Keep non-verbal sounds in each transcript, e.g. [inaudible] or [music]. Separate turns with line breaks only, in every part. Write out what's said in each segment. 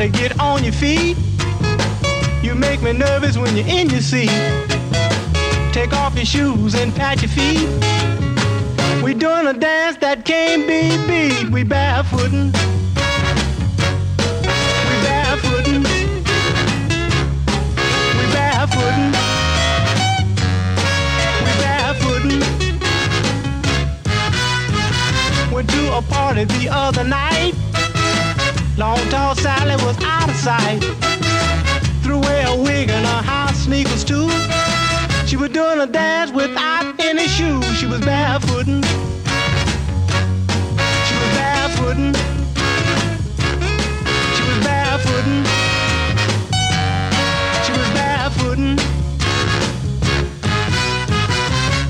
gotta get on your feet. You make me nervous when you're in your seat. Take off your shoes and pat your feet. We doing a dance that can't be beat. We barefootin'. We barefootin'. We barefootin'. We barefootin'. Went to a party the other night. Long tall Sally was out of sight. Threw away a wig and her house sneakers too. She was doing a dance without any shoes. She was barefooting. She was barefooting. She was barefooting. She was barefooting.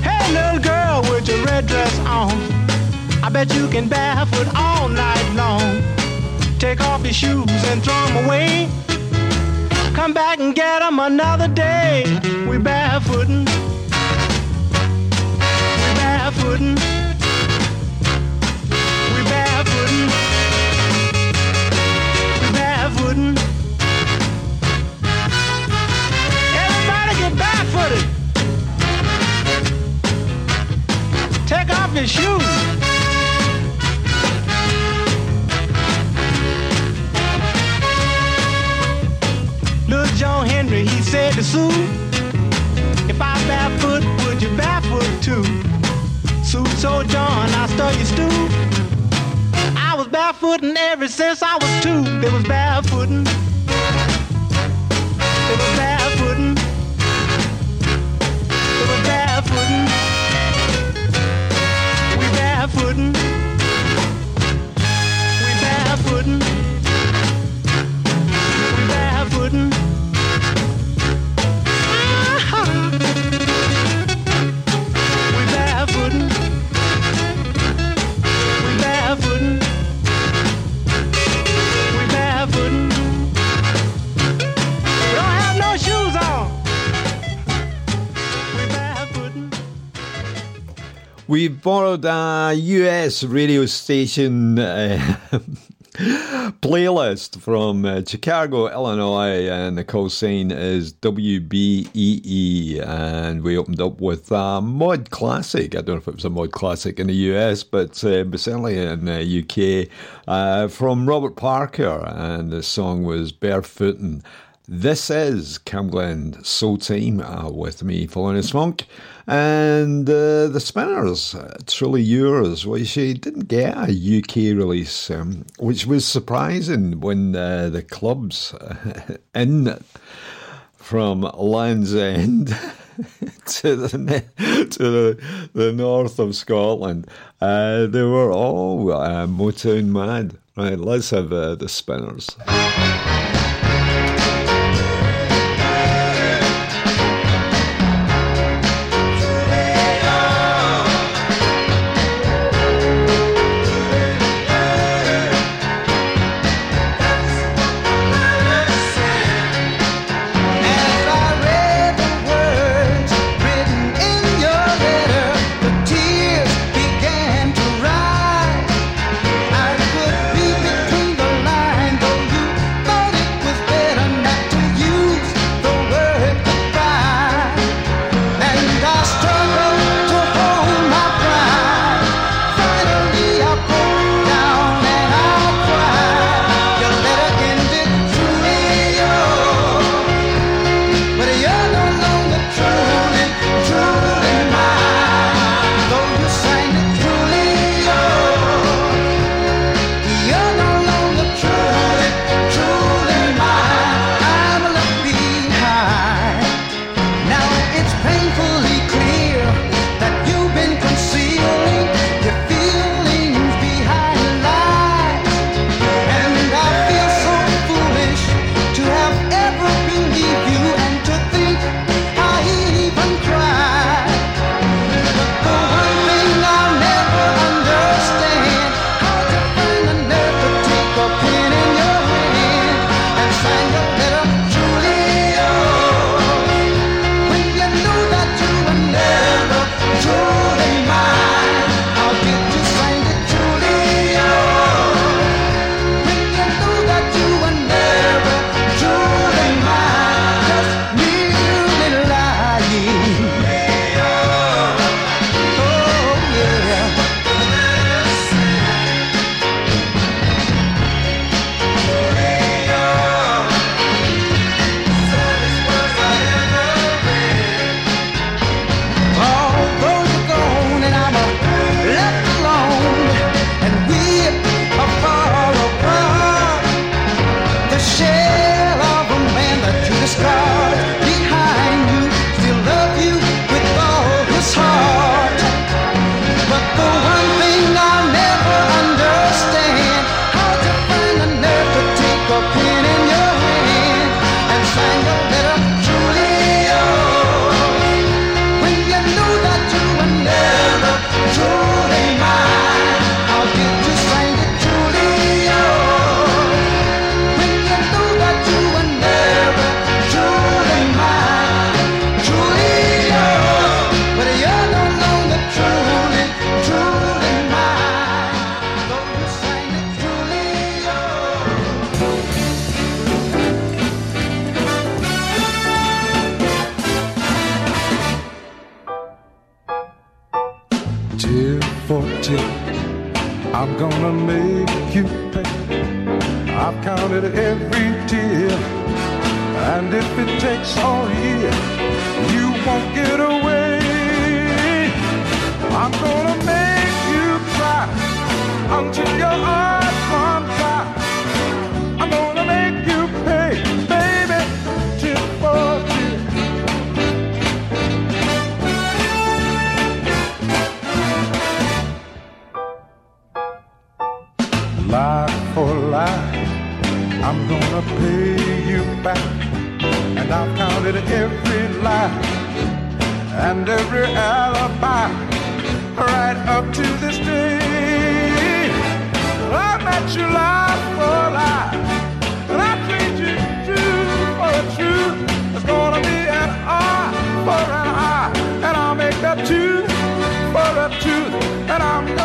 Hey, little girl with your red dress on. I bet you can barefoot all night long. Take off your shoes and throw them away. Come back and get them another day. We barefootin'. We barefootin'. We barefootin'. We barefootin'. Everybody get barefooted. Take off your shoes. Said to Sue, if I barefoot, would you barefoot too? Sue told John, I stole your stew. I was barefooting ever since I was two. They was barefooting. We
borrowed a US radio station uh, [laughs] playlist from uh, Chicago, Illinois, and the call sign is WBEE. And we opened up with a mod classic. I don't know if it was a mod classic in the US, but, uh, but certainly in the UK uh, from Robert Parker. And the song was Barefootin'. This is Camglen Soul Team uh, with me, Thelonious Monk, and uh, the Spinners, uh, truly yours. She didn't get a UK release, um, which was surprising when uh, the clubs uh, [laughs] in from Land's End [laughs] to the to the, the north of Scotland, they were all Motown mad. Right, let's have the Spinners.
And I'm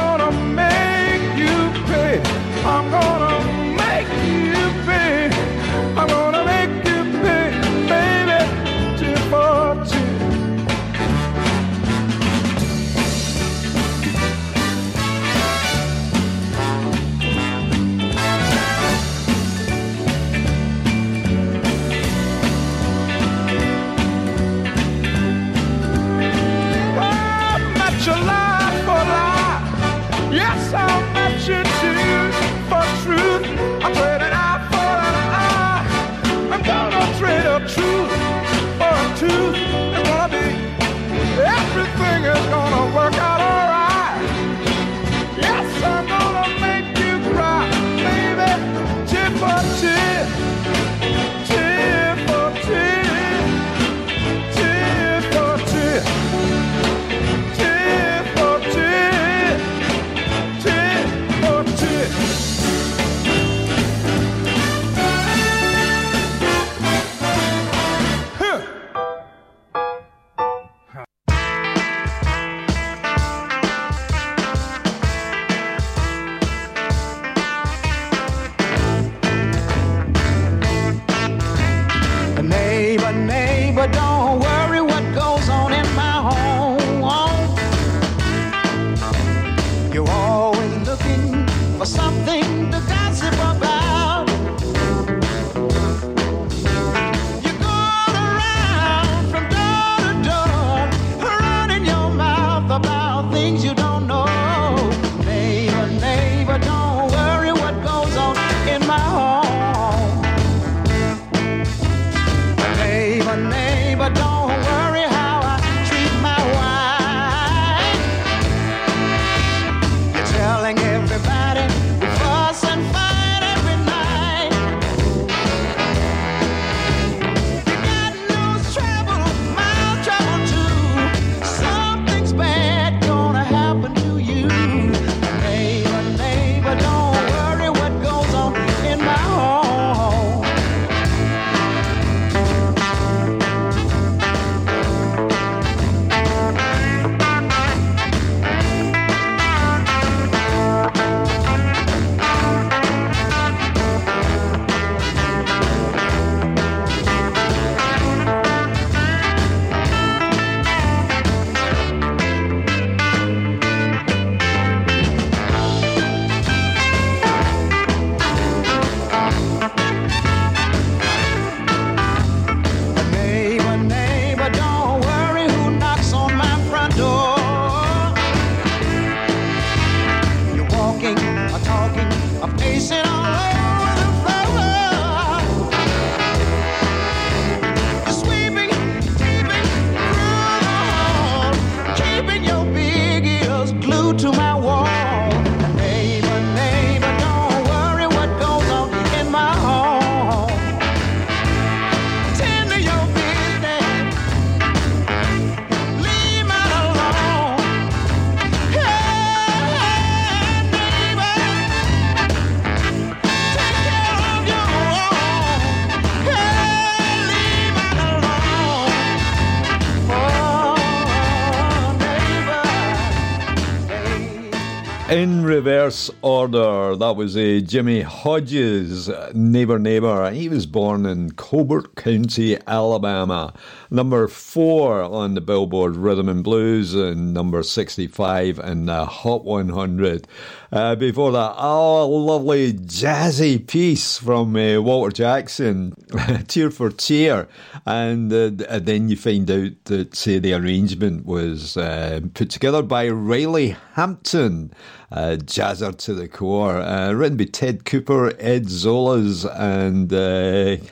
In
reverse order, that was a Jimmy Hughes, Neighbor Neighbor. He was born in Colbert County, Alabama. Number four on the Billboard Rhythm and Blues, and number 65 in the Hot 100. Uh, before that, oh, lovely jazzy piece from uh, Walter Jackson, [laughs] Tear for Tear. And uh, then you find out that, say, the arrangement was uh, put together by Riley Hampton uh, jazzer to the core. Uh, written by Ted Cooper, Ed Zolas, and uh,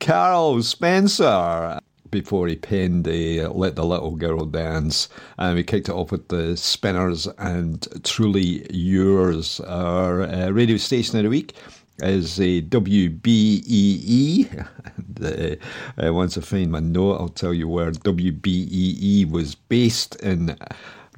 Carl Spencer. Before he penned uh, Let the Little Girl Dance. And we kicked it off with the Spinners and Truly Yours. Our uh, radio station of the week is a WBEE. uh, uh, once I find my note, I'll tell you where WBEE was based in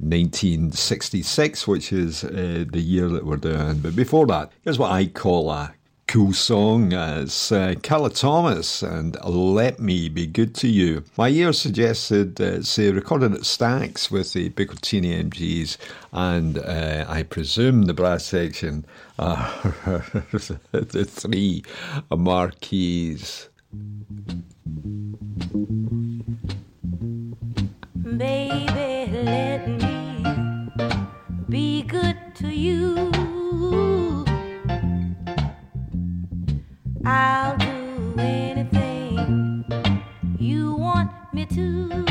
1966, which is uh, the year that we're doing. But before that, here's what I call a cool song. It's uh, Carla Thomas and Let Me Be Good to You. My ear suggested uh, it's uh, recorded at Stax with Booker T. and the MGs and uh, I presume the brass section are [laughs] the three Mar-Keys.
Baby, let me be good to you. I'll do anything you want me to.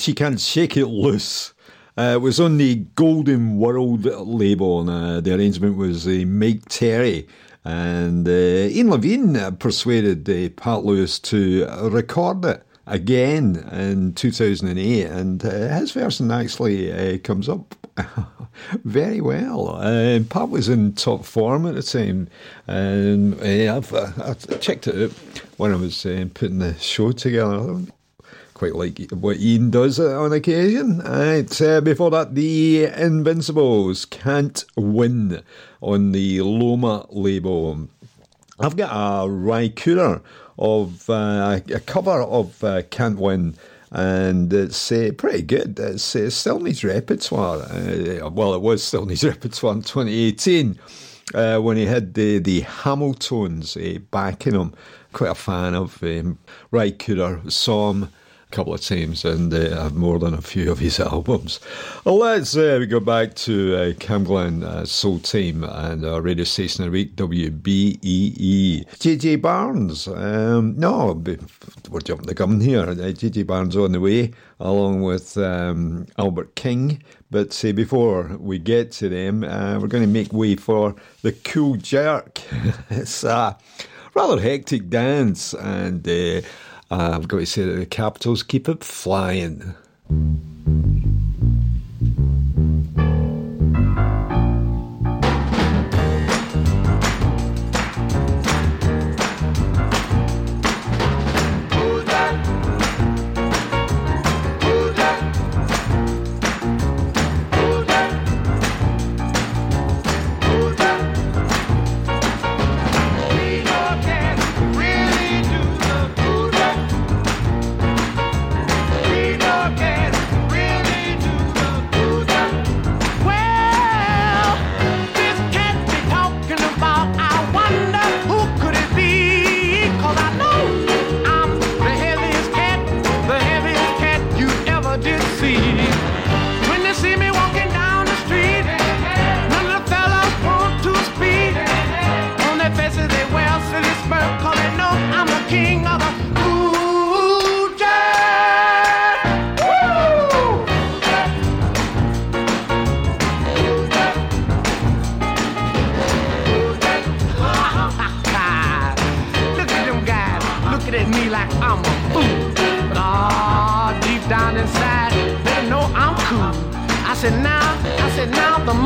She Can't Shake It Loose. Uh, it was on the Golden World label, and uh, the arrangement was uh, Mike Terry. And uh, Ian Levine persuaded uh, Pat Lewis to record it again in 2008, and uh, his version actually comes up [laughs] very well. Uh, Pat was in top form at the time, and uh, I've, I checked it out when I was uh, putting the show together. Quite like what Ian does on occasion. Right, uh, before that, the Invincibles can't win on the Loma label. I've got a Raikura of uh, a cover of uh, Can't Win, and it's uh, pretty good. It's uh, still needs repertoire. Uh, well, it was still needs [laughs] repertoire in 2018 uh, when he had the, the Hamiltons uh, backing him. Quite a fan of um, Raikura, saw him couple of times and uh, have more than a few of his [laughs] albums. Well, let's uh, go back to uh, Cam Glen uh, Soul Team and our radio station of the week, WBEE. JJ Barnes, um, no, we're jumping the gun here. Uh, JJ Barnes on the way, along with um, Albert King. But uh, before we get to them, uh, we're going to make way for the Cool Jerk. [laughs] it's a rather hectic dance, and uh, I've got to say that the Capitols keep it flying.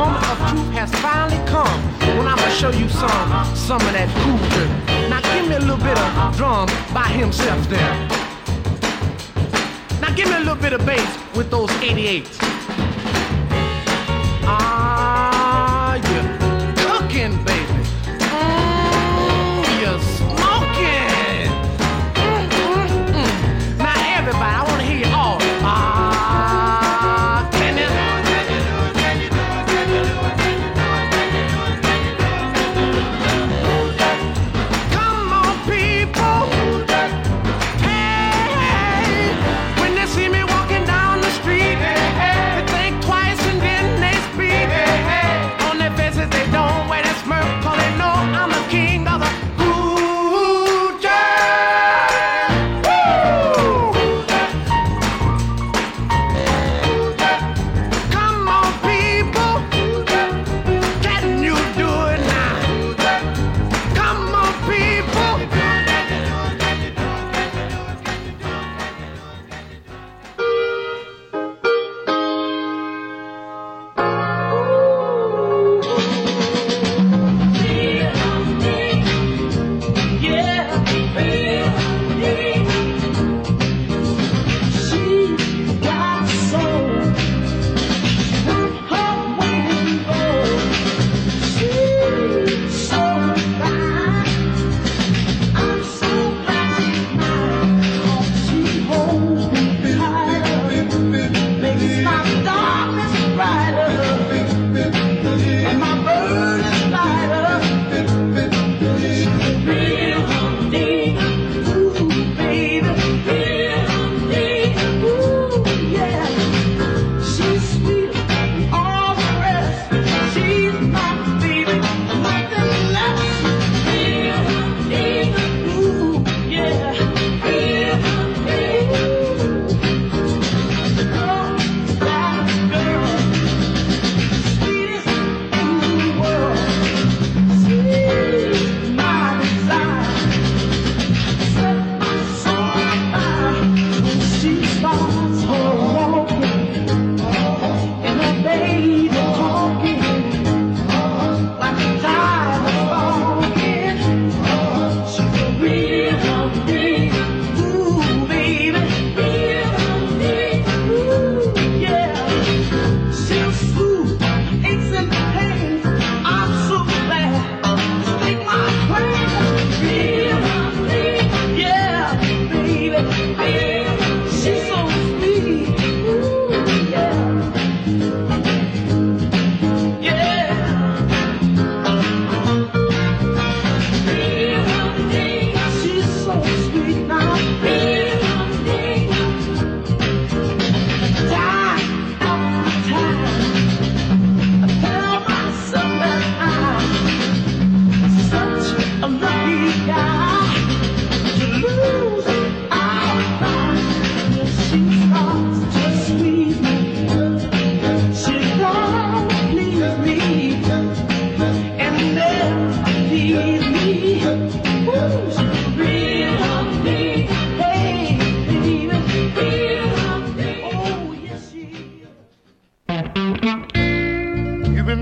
Moment of truth has finally come. When I'ma show you some, some of that cool. Now give me a little bit of drum by himself there. Now give me a little bit of bass with those 88s.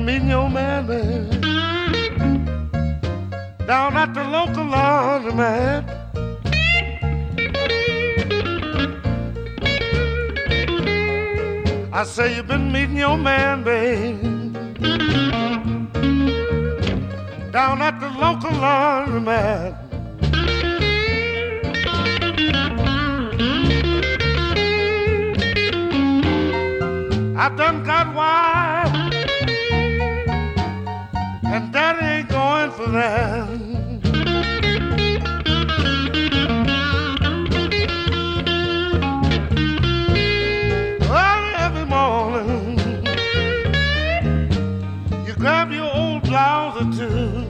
Meeting your man, baby, down at the local laundromat. I say you've been meeting your man, babe, down at the local laundromat. I done got wild, and daddy ain't going for that. Every morning, you grab your old blouse or two.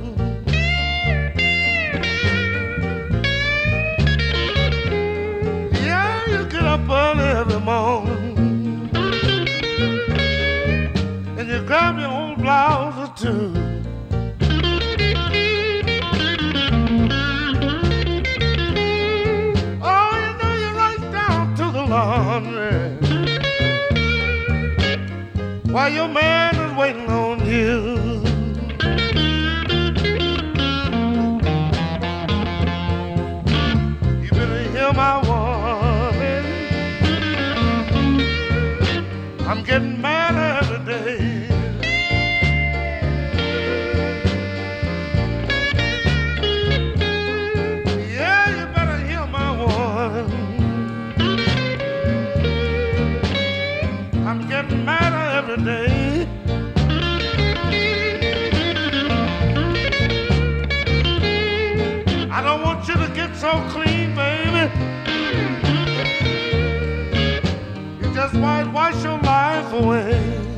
Yeah, you get up every morning and you grab your old blouse or two. Your man is waiting on. You wash your life away.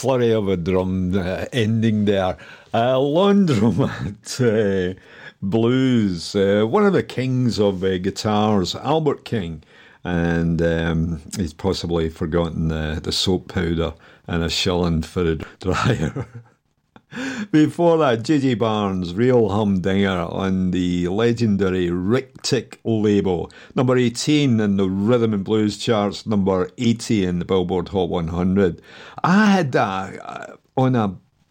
Flurry of a drum uh, ending there. Uh, Laundromat [laughs] uh, Blues, uh, one of the kings of guitars, Albert King. And um, he's possibly forgotten the, the soap powder and a shilling for a [laughs] dryer. Before that, JJ Barnes, Real Humdinger on the legendary Ric-Tic label. Number 18 in the Rhythm and Blues charts, number 80 in the Billboard Hot 100. I had that uh, on a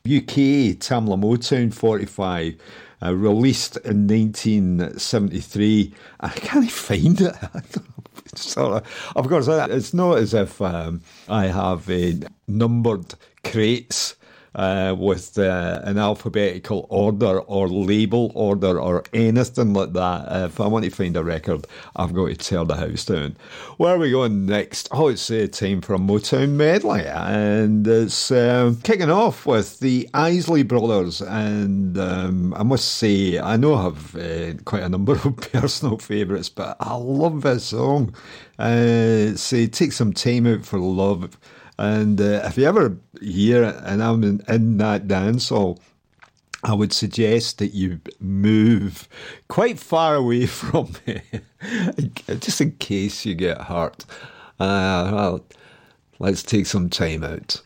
UK Tamla Motown 45. Uh, released in 1973. I can't find it. [laughs] sort of, of course, it's not as if um, I have uh, numbered crates uh, with uh, an alphabetical order or label order or anything like that. if I want to find a record, I've got to tear the house down. Where are we going next? Oh, it's uh, time for a Motown medley, and it's uh, kicking off with the Isley Brothers. And um, I must say, I know I have uh, quite a number [laughs] of personal favourites, but I love this song. Uh, say, take some time out for love. And uh, if you ever hear and I'm in, in that dance hall, I would suggest that you move quite far away [laughs] from me, just in case you get hurt. Uh, well, let's take some time
out.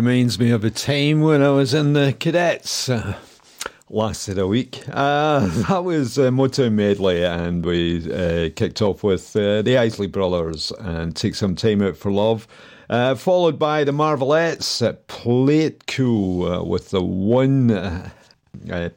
Reminds me of a time when I was in the cadets. Uh, lasted a week. Uh, [laughs] that was uh, Motown Medley, and we uh, kicked off with uh, the Isley Brothers and Take Some Time Out for Love. Uh, followed by the Marvelettes, uh, Play uh, with the one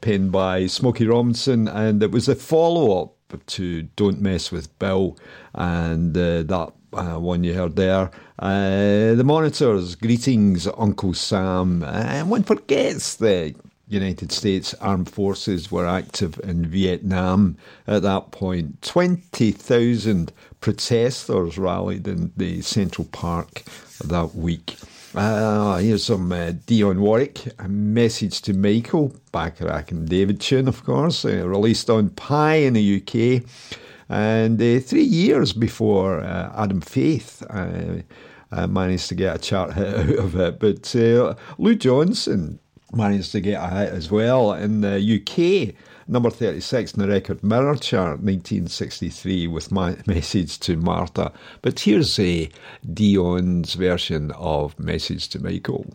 penned by Smokey Robinson, and it was a follow up to Don't Mess with Bill, and that one you heard there. Uh, the Monitors, Greetings, Uncle Sam. And one forgets the United States Armed Forces were active in Vietnam at that point. 20,000 protesters rallied in the Central Park that week. Uh, here's some uh, Dionne Warwick, a message to Michael, Bacharach and David tune, of course, uh, released on Pye in the UK. And uh, three years before uh, Adam Faith uh, uh, managed to get a chart hit [laughs] out of it. But uh, Lou Johnson managed to get a hit as well in the UK. Number 36 in the record Mirror chart, 1963, with my [laughs] message to Martha. But here's a Dionne's version of Message to Michael.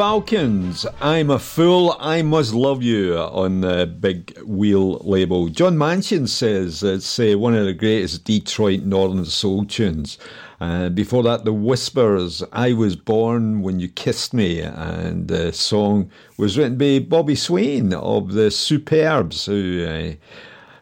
Falcons, I'm a Fool, I Must Love You on the Big Wheel label. John Manship says it's uh, one of the greatest Detroit Northern Soul tunes. Uh, before that, The Whispers, I Was Born When You Kissed Me, and the song was written by Bobby Swain of the Superbs, who uh,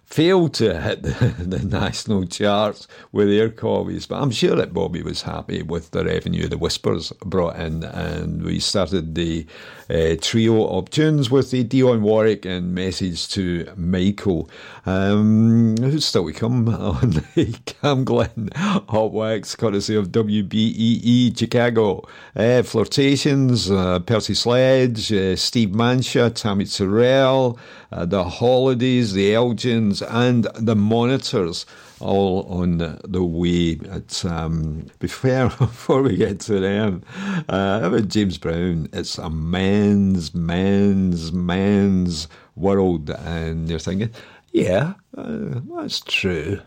failed to hit the, [laughs] the, national charts with their copies, but I'm sure that Bobby was happy with the revenue the Whispers brought in, and we started the uh, trio of tunes with the Dionne Warwick and Message to Michael. Um, who's still to come [laughs] on the Cam Glen Hot Wax, courtesy of WBEE Chicago. Uh, Flirtations, uh, Percy Sledge, uh, Steve Mancha, Tammy Terrell, uh, The Holidays, The Elgins, and The Monitors all on the way. It's um, before [laughs] before we get to them, uh, about James Brown. It's a man's man's man's world, and you're thinking, yeah, uh, that's true.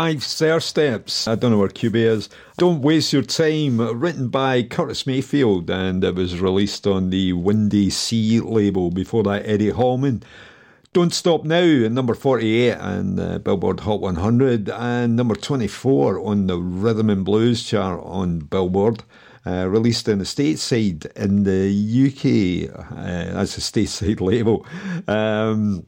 Five Stairsteps. I don't know where Cubie is. Don't Waste Your Time, written by Curtis Mayfield, and it was released on the Windy C label. Before that, Eddie Holman. Don't Stop Now at number 48 on the Billboard Hot 100 and number 24 on the Rhythm and Blues chart on Billboard. Uh, released in the stateside in the UK uh, as a stateside [laughs] label. Um,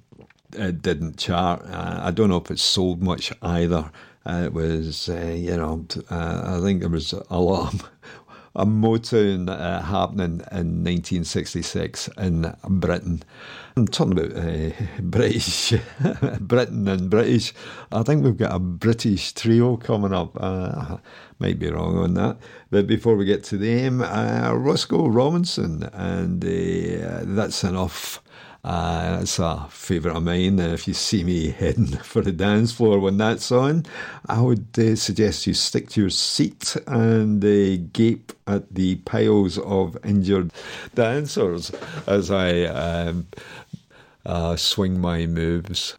it didn't chart. Uh, I don't know if it sold much either. Uh, it was, uh, you know, uh, I think there was a lot of, [laughs] a Motown happening in 1966 in Britain. I'm talking about [laughs] British, [laughs] Britain and British. I think we've got a British trio coming up. Might be wrong on that. But before we get to them, Roscoe Robinson, and that's enough.
Uh, it's a favourite of mine. If you see me heading [laughs] for the dance floor when that's on, I would uh, suggest you stick to your seat and uh, gape at the piles of injured dancers as I um, uh, swing my moves.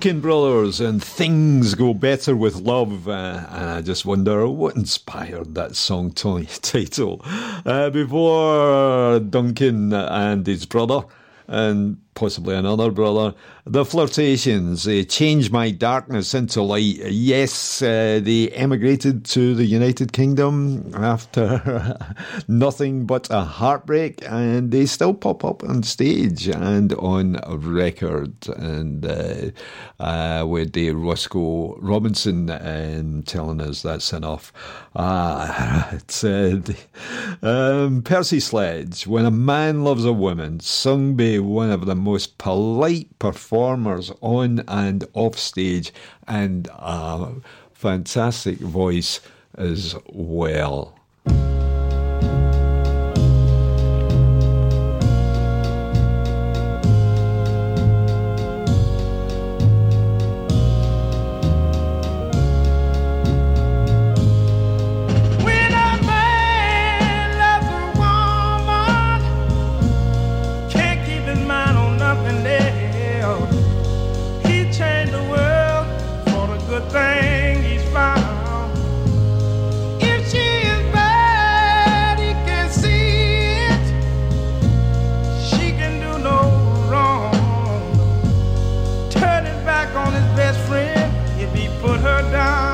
Brothers and Things Go Better with Love. Uh, and I just wonder what inspired that song t- [laughs] title. Uh, before Duncan and his brother, and possibly another brother. The Flirtations, they changed my darkness into light. Yes, uh, they emigrated to the United Kingdom after [laughs] nothing but a heartbreak, and they still pop up on stage and on record. And uh, uh, with Dave Roscoe Robinson um, telling us that's enough. Ah, [laughs] it's uh, um, Percy Sledge. When a man loves a woman, sung by one of the most polite performers on and off stage, and a fantastic voice as well.
her
down.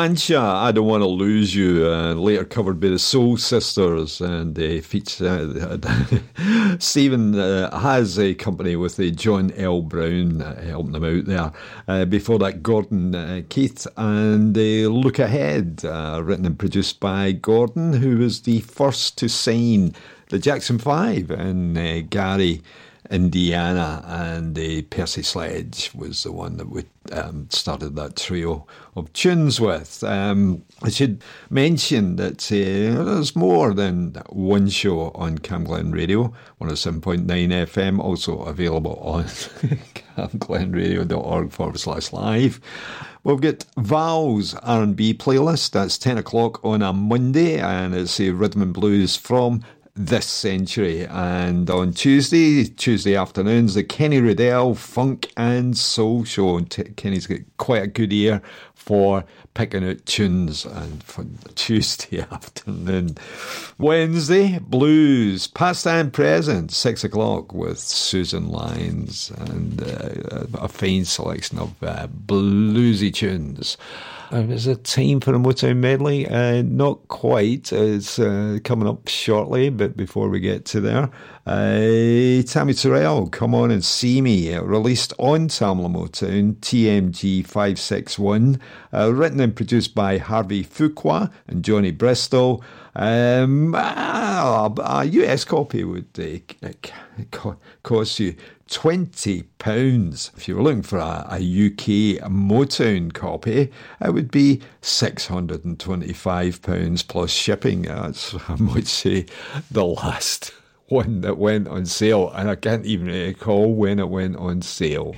Mancha, I Don't Want to Lose You, uh, later covered by the Soul Sisters, and uh, [laughs] uh, Stephen has a company with uh, John L. Brown uh, helping them out there. Uh, before that, Gordon uh, Keith and Look Ahead, written and produced by Gordon, who was the first to sign the Jackson Five, and Gary. Indiana and uh, Percy Sledge was the one that we um, started that trio of tunes with. Um, I should mention that uh, there's more than one show on Camglen Radio, 107.9 FM, also available on [laughs] camglenradio.org forward slash live. We've got Val's R&B playlist. That's 10 o'clock on a Monday, and it's a rhythm and blues from this century. And on Tuesday, Tuesday afternoons, the Kenny Riddell Funk and Soul Show. And T- Kenny's got quite a good ear for picking out tunes. And for [laughs] Tuesday [laughs] afternoon, Wednesday, blues, past and present, six o'clock with Susan Lyons and uh, a fine selection of uh, bluesy tunes. Is it time for a Motown medley? Uh, not quite. It's uh, coming up shortly, but before we get to there, uh, Tammy Terrell, Come On and See Me, uh, released on Tamla Motown, TMG 561, uh, written and produced by Harvey Fuqua and Johnny Bristol. Um, a, a US copy would uh, cost you twenty pounds. If you were looking for a, a UK Motown copy, it would be six hundred and twenty-five pounds plus shipping. That's [laughs] I might say the last [laughs] one that went on sale, and I can't even recall when it went on sale.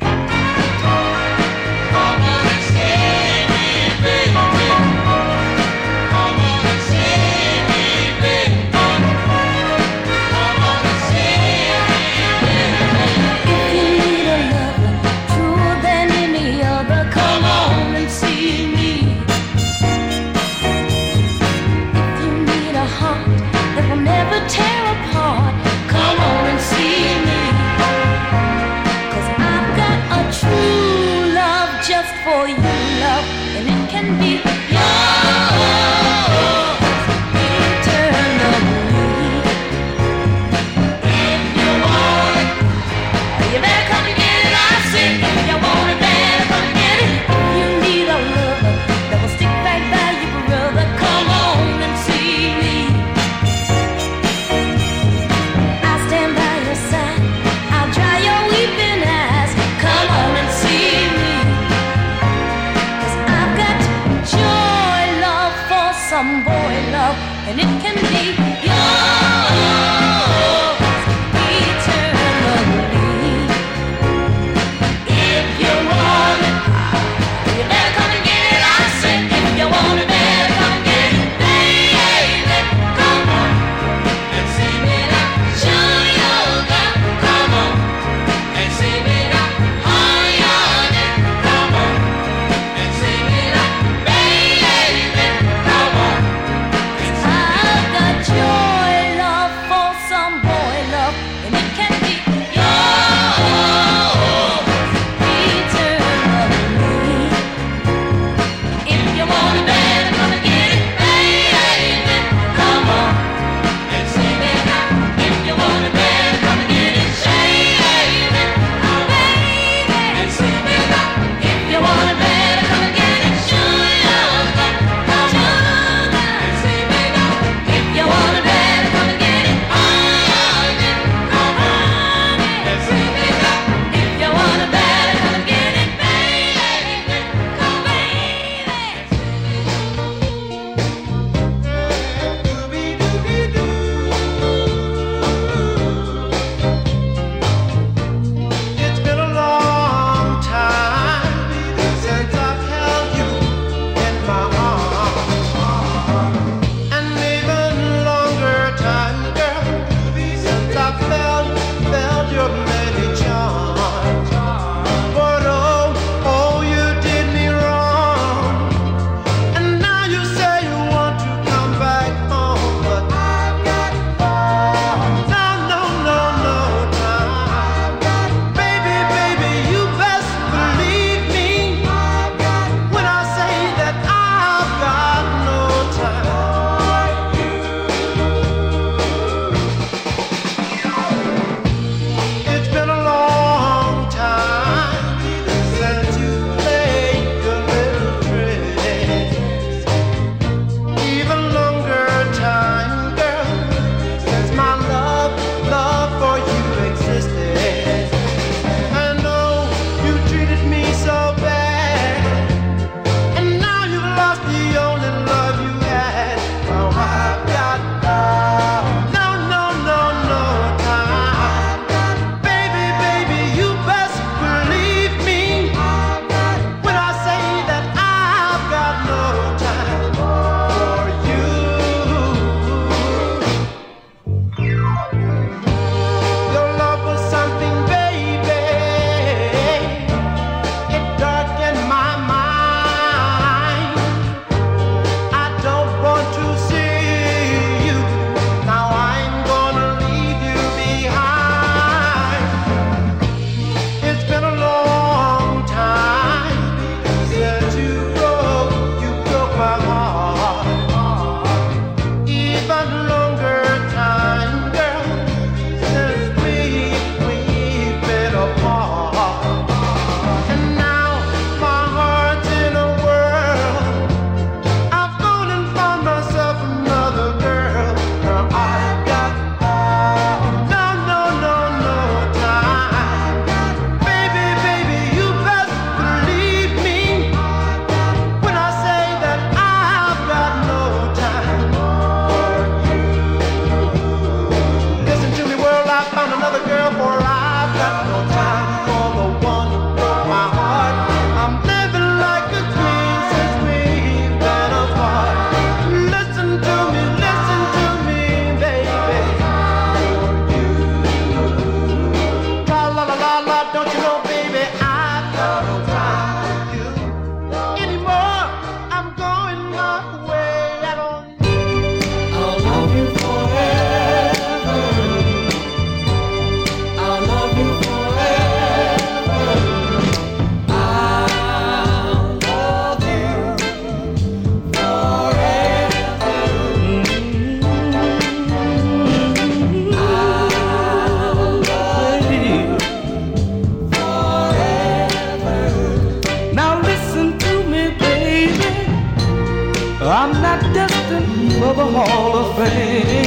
I'm
not destined for the Hall of Fame.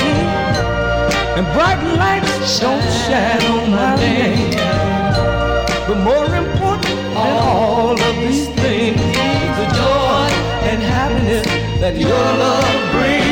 And bright lights don't shine on my name. But more important than all of these things is the joy and happiness that your love brings.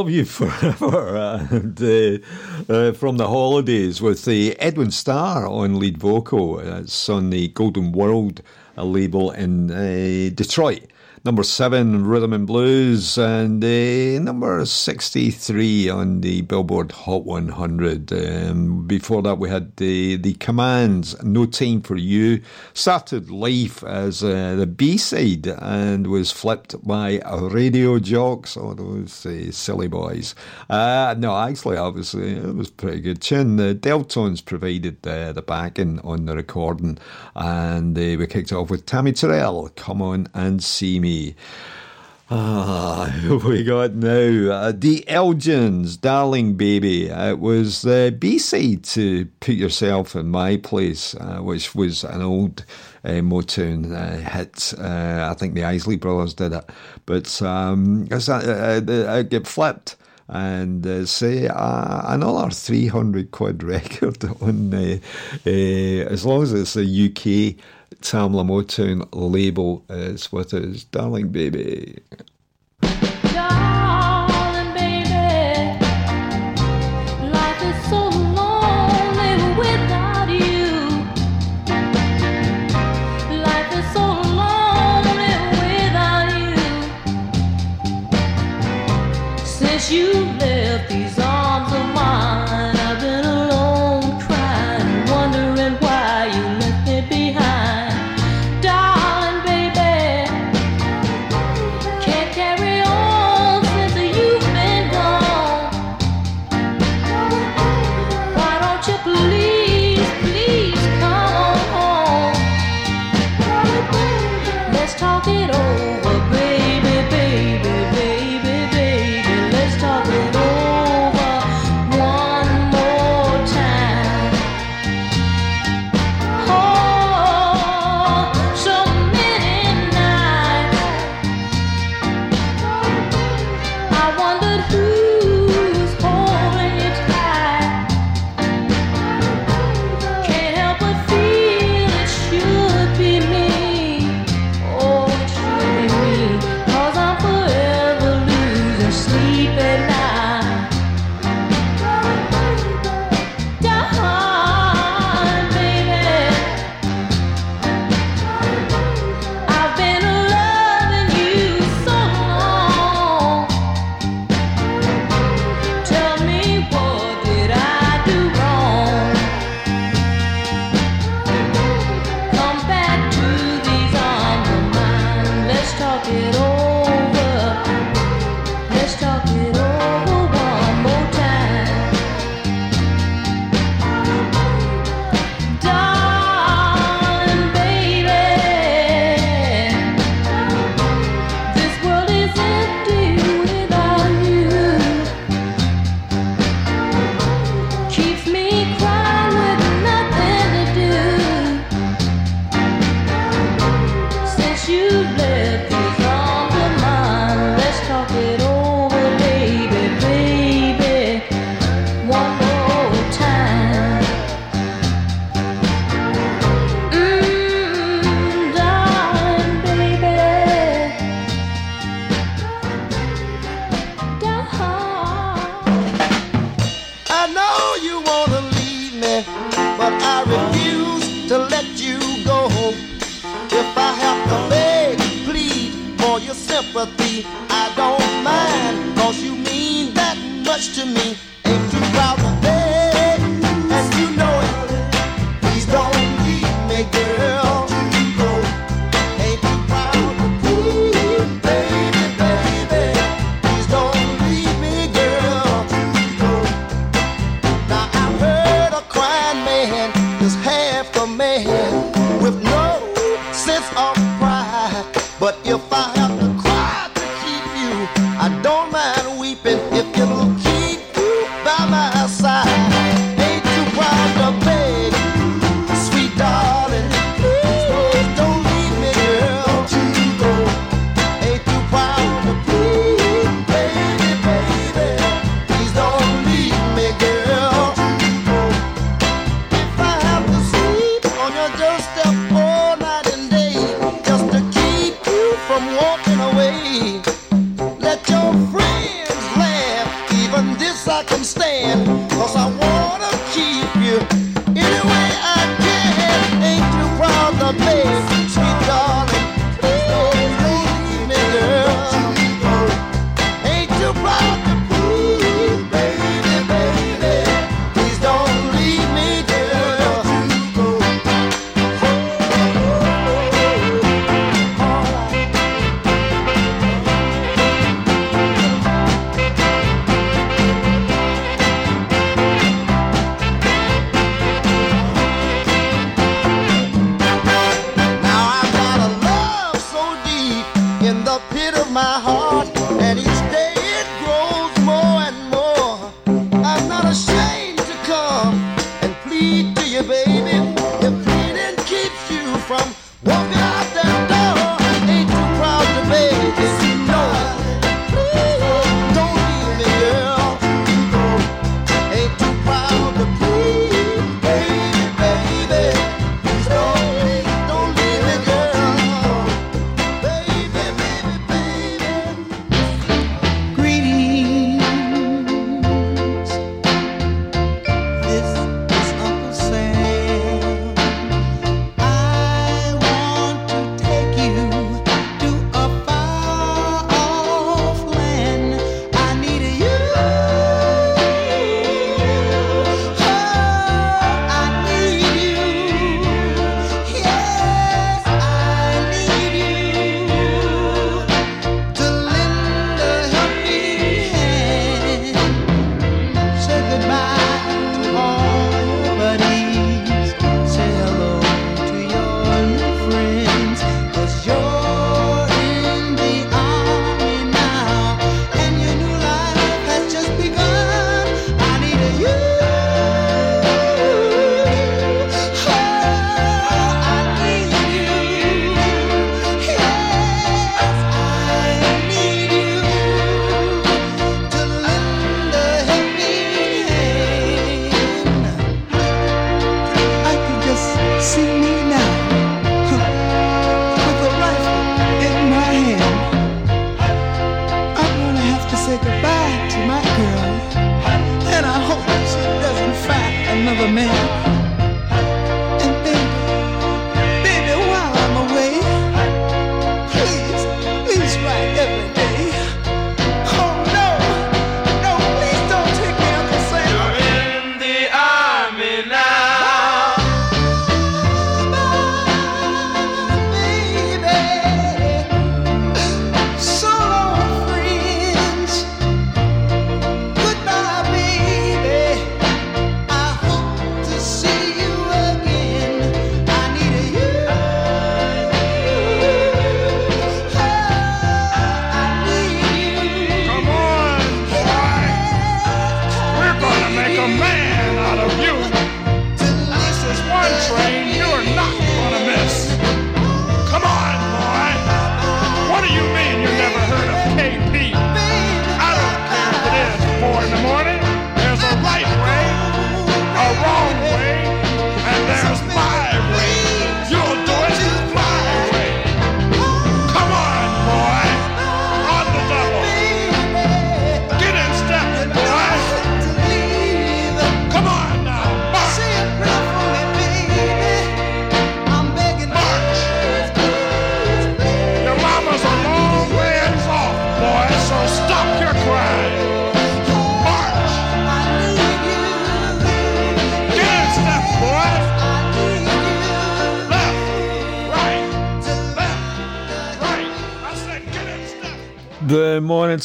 Love you [laughs] forever. And, uh, uh, from the holidays with the Edwin Starr on lead vocal. It's on the Golden World uh, label in uh, Detroit. Number seven, Rhythm and Blues, and uh, number 63 on the Billboard Hot 100. Um, before that, we had the, the Commands, No Time for You. Started life as uh, the B side and was flipped by Radio Jocks, all those uh, silly boys. Uh, no, actually, obviously, it was pretty good tune. The Deltones provided uh, the backing on the recording, and uh, we kicked off with Tammy Terrell, Come On and See Me. Ah, who [laughs] we got now? Uh, the Elgins, Darling Baby. It was the B side to Put Yourself in My Place, uh, which was an old uh, Motown uh, hit. Uh, I think the Isley Brothers did it. But um, uh, uh, it get flipped and uh, say uh, another 300 quid [laughs] record on uh, uh, as long as it's a UK Tamla Motown label is with us darling baby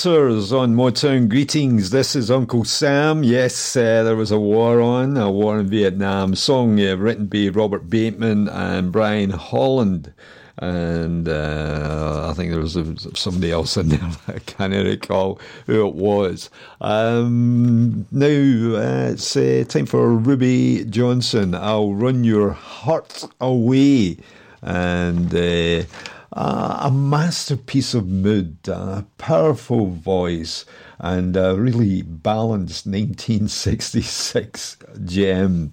Answers on
Motown Greetings. This is Uncle Sam. Yes, uh, there was a war on, a war in Vietnam. Song uh, written by Robert Bateman and Brian Holland. And uh, I think there was somebody else in there. [laughs] I can't recall who it was. Um, now it's uh, time for Ruby Johnson. I'll run your heart away. And. Uh, uh, a masterpiece of mood, a powerful voice, and a really balanced 1966 gem.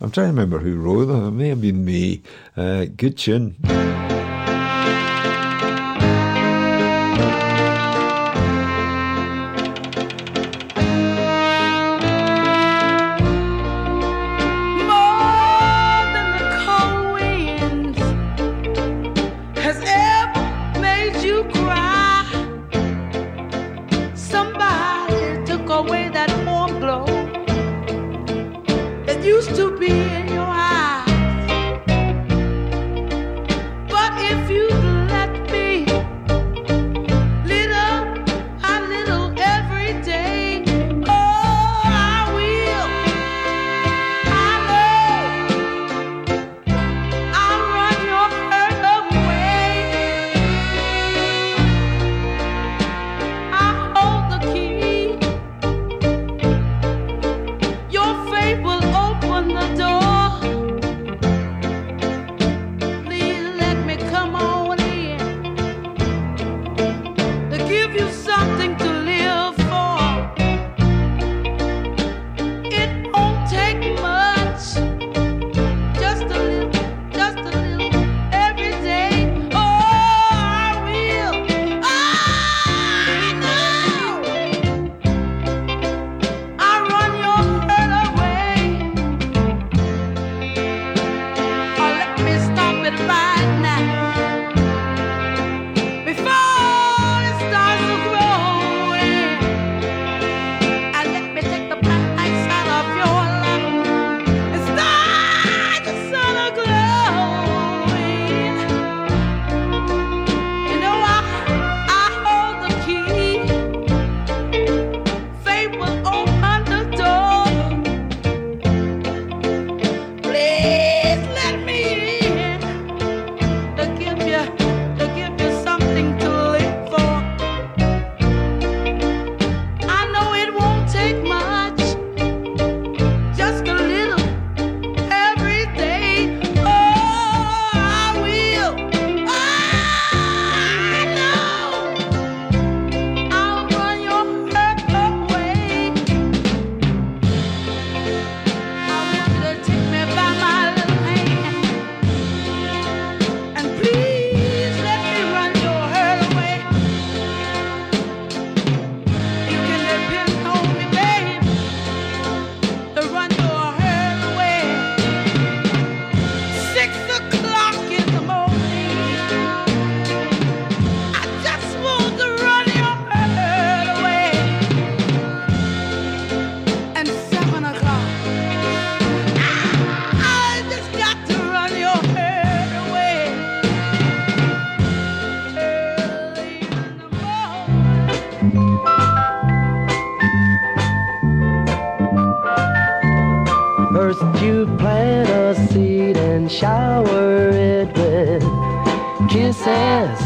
I'm trying to remember who wrote that. It may have been me. Uh, good tune.
First you plant a seed and shower it with kisses.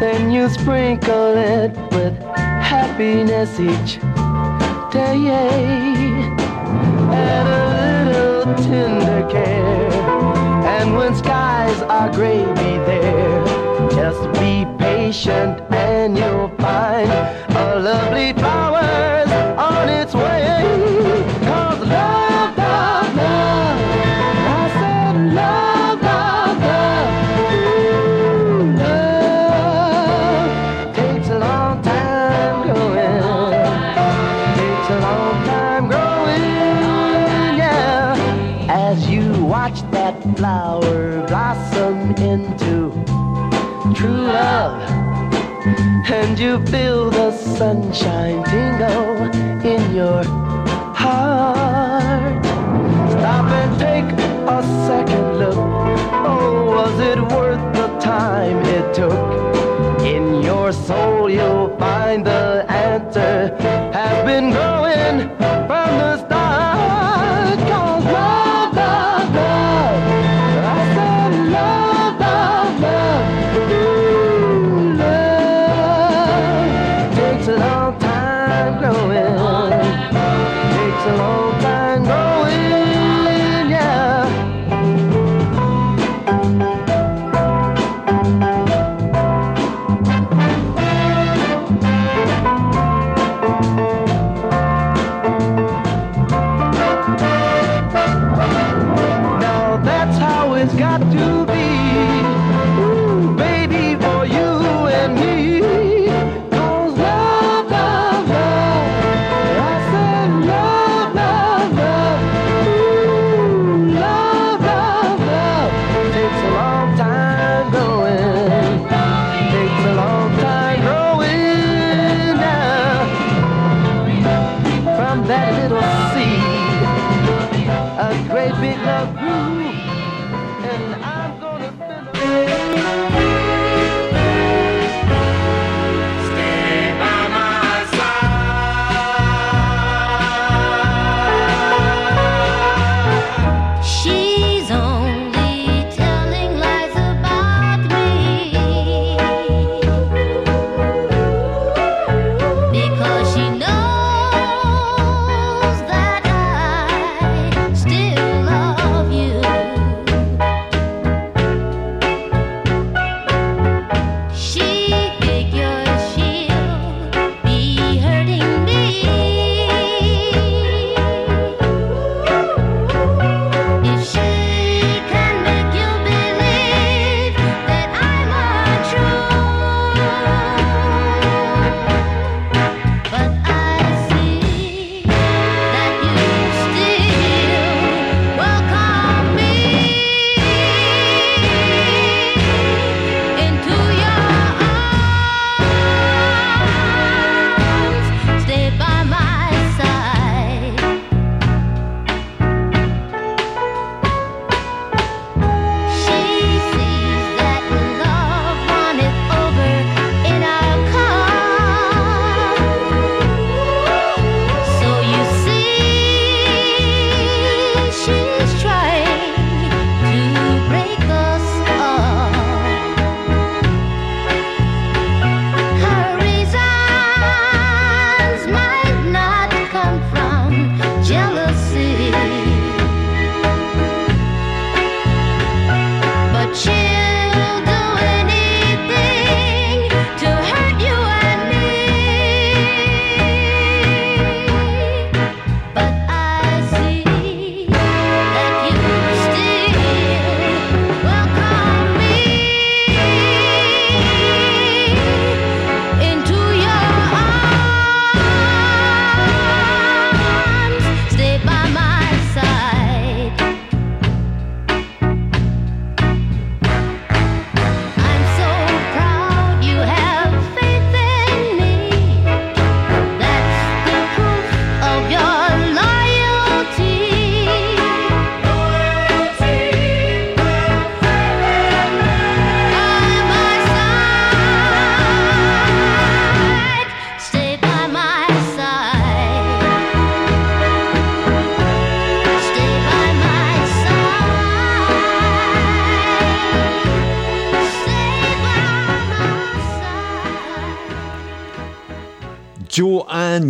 Then you sprinkle it with happiness each day. And a little tender care. And when skies are gray, be there. Just be patient and you'll find a lovely flowers And you feel the sunshine tingle in your heart. Stop and take a second look. Oh, was it worth the time it took? In your soul, you'll find the answer has been growing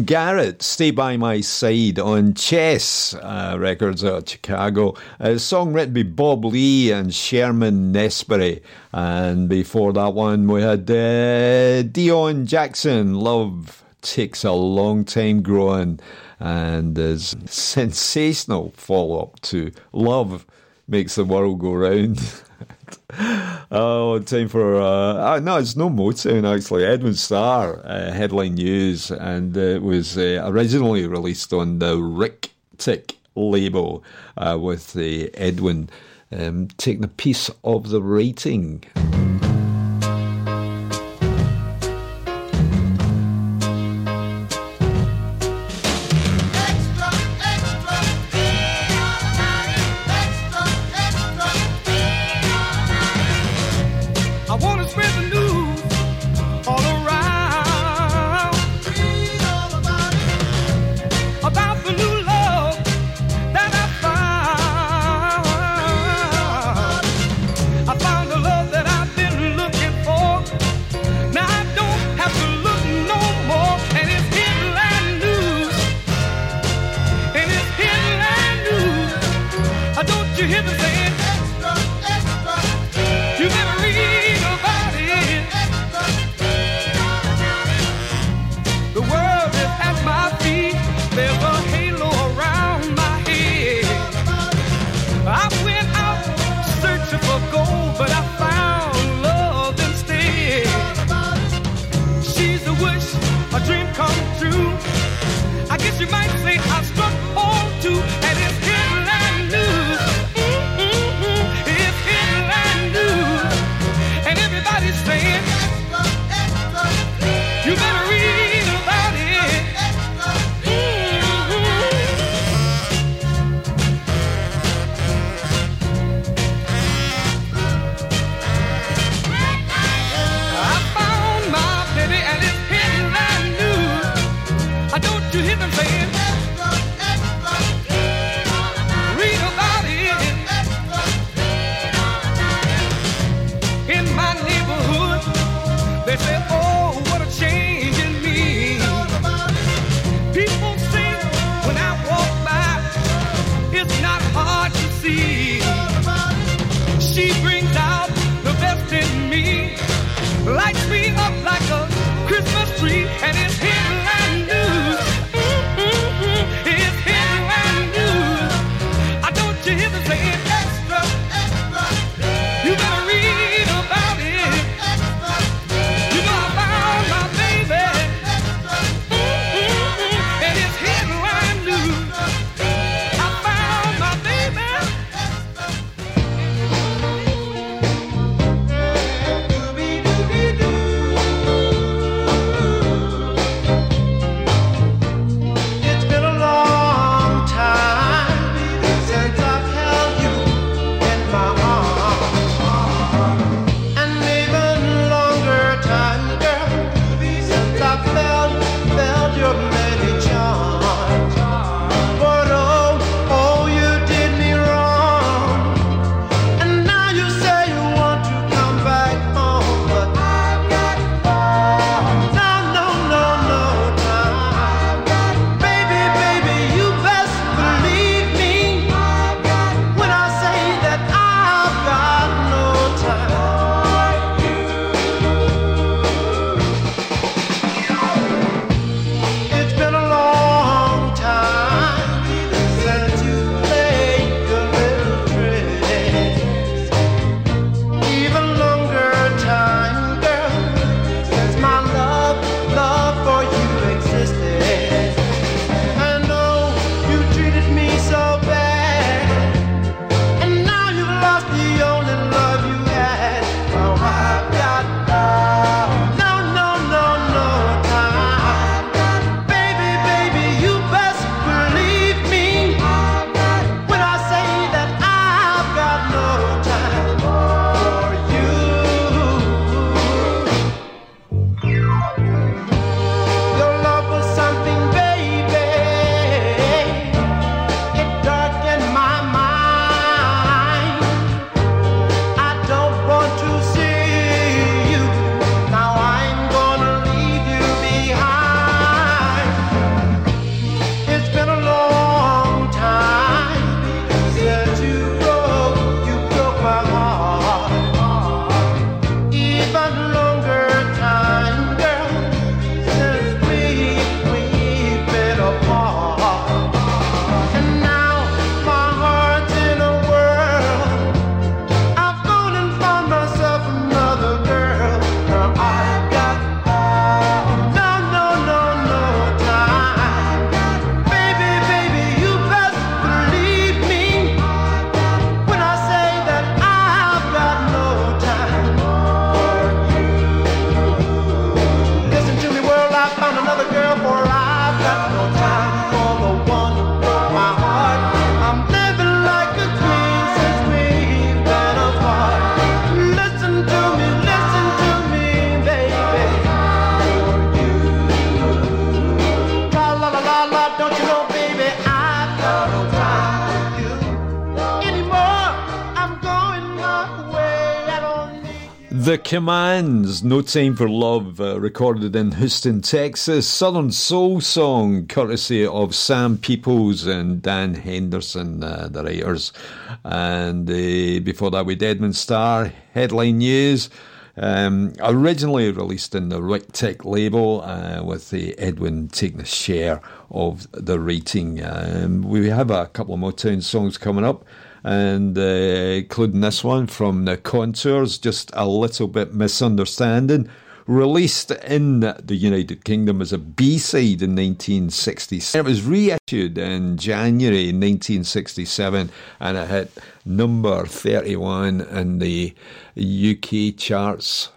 Garrett, Stay By My Side on Chess uh, Records out of Chicago. A song written by Bob Lee and Sherman Nesbury. And before that one, we had uh, Deon Jackson, Love Takes a Long Time Growing. And his [laughs] sensational follow up to Love Makes the World Go Round. [laughs] [laughs] Oh, time for uh, uh, no, it's no Motown actually. Edwin Starr uh, headline news, and it was uh, originally released on the Rick Tick label uh, with the Edwin um, taking a piece of the rating.
The
Commands, No Time for Love, uh, recorded in Houston, Texas. Southern Soul song, courtesy of Sam Peoples and Dan Henderson, uh, the writers. And uh, before that, with Edmund Starr, Headline News. Um, originally released in the Ric-Tic label, uh, with the Edwin taking a share of the rating. Um, we have a couple of Motown songs coming up and uh, including this one from the Contours, just a little bit misunderstanding. Released in the United Kingdom as a B side in 1967. It was reissued in January 1967 and it hit number 31 in the UK charts.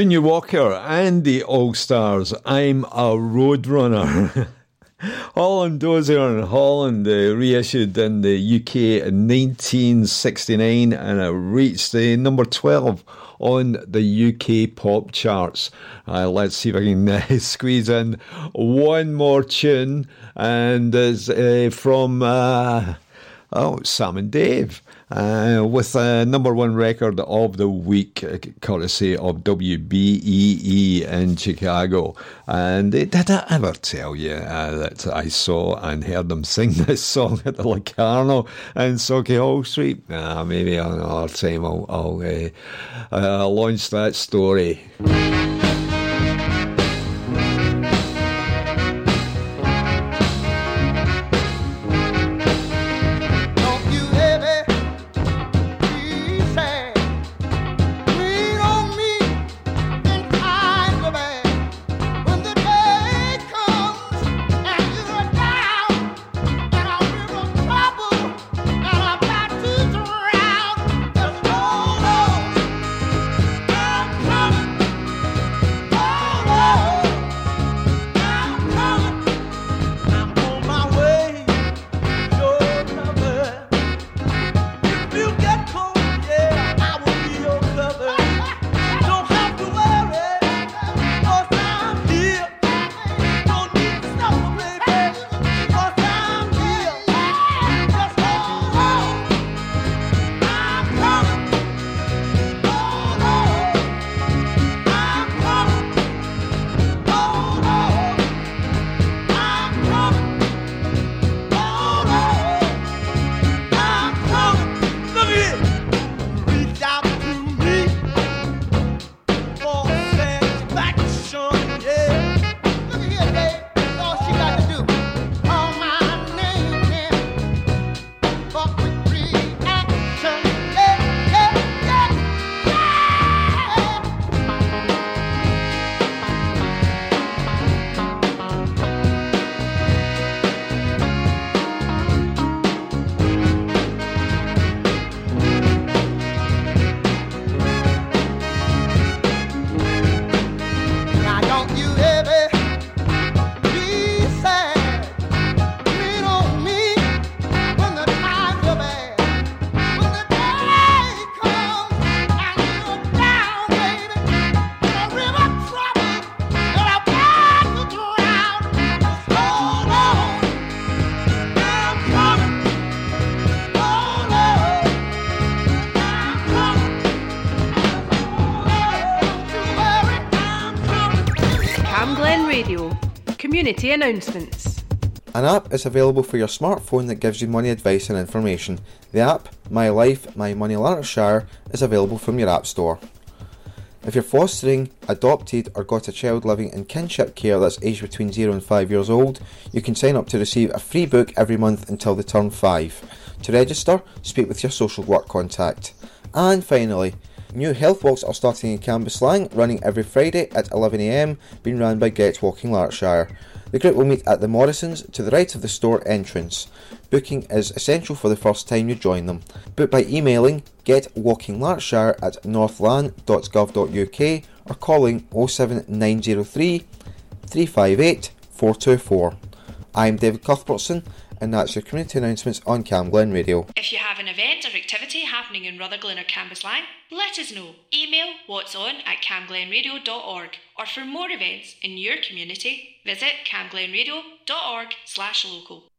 Junior Walker and the All Stars. I'm a Roadrunner. [laughs] Holland Dozier in Holland uh, reissued in the UK in 1969 and it reached uh, number 12 on the UK pop charts. Uh, let's see if I can uh, [laughs] squeeze in one more tune and it's uh, from uh, oh Sam and Dave. Uh, with a number one record of the week, uh, courtesy of WBEE in Chicago. And uh, did I ever tell you uh, that I saw and heard them sing [laughs] this song at the Locarno in Sauchiehall Street? Uh, maybe another time I'll, I'll uh, uh, launch that story.
Announcements.
An app is available for your smartphone that gives you money advice and information. The app, My Life, My Money Lanarkshire, is available from your App Store. If you're fostering, adopted, or got a child living in kinship care that's aged between 0 and 5 years old, you can sign up to receive a free book every month until they turn 5. To register, speak with your social work contact. And finally, new health walks are starting in Cambuslang, running every Friday at 11am, being run by Get Walking Lanarkshire. The group will meet at the Morrisons to the right of the store entrance. Booking is essential for the first time you join them. Book by emailing getwalkinglanarkshire at northland.gov.uk or calling 07903 358 424. I'm David Cuthbertson and that's your community announcements on Cam Glen Radio.
If you have an event or activity happening in Rutherglen or Cambuslang, let us know. Email what's on at camglenradio.org or for more events in your community, visit camglenradio.org slash local.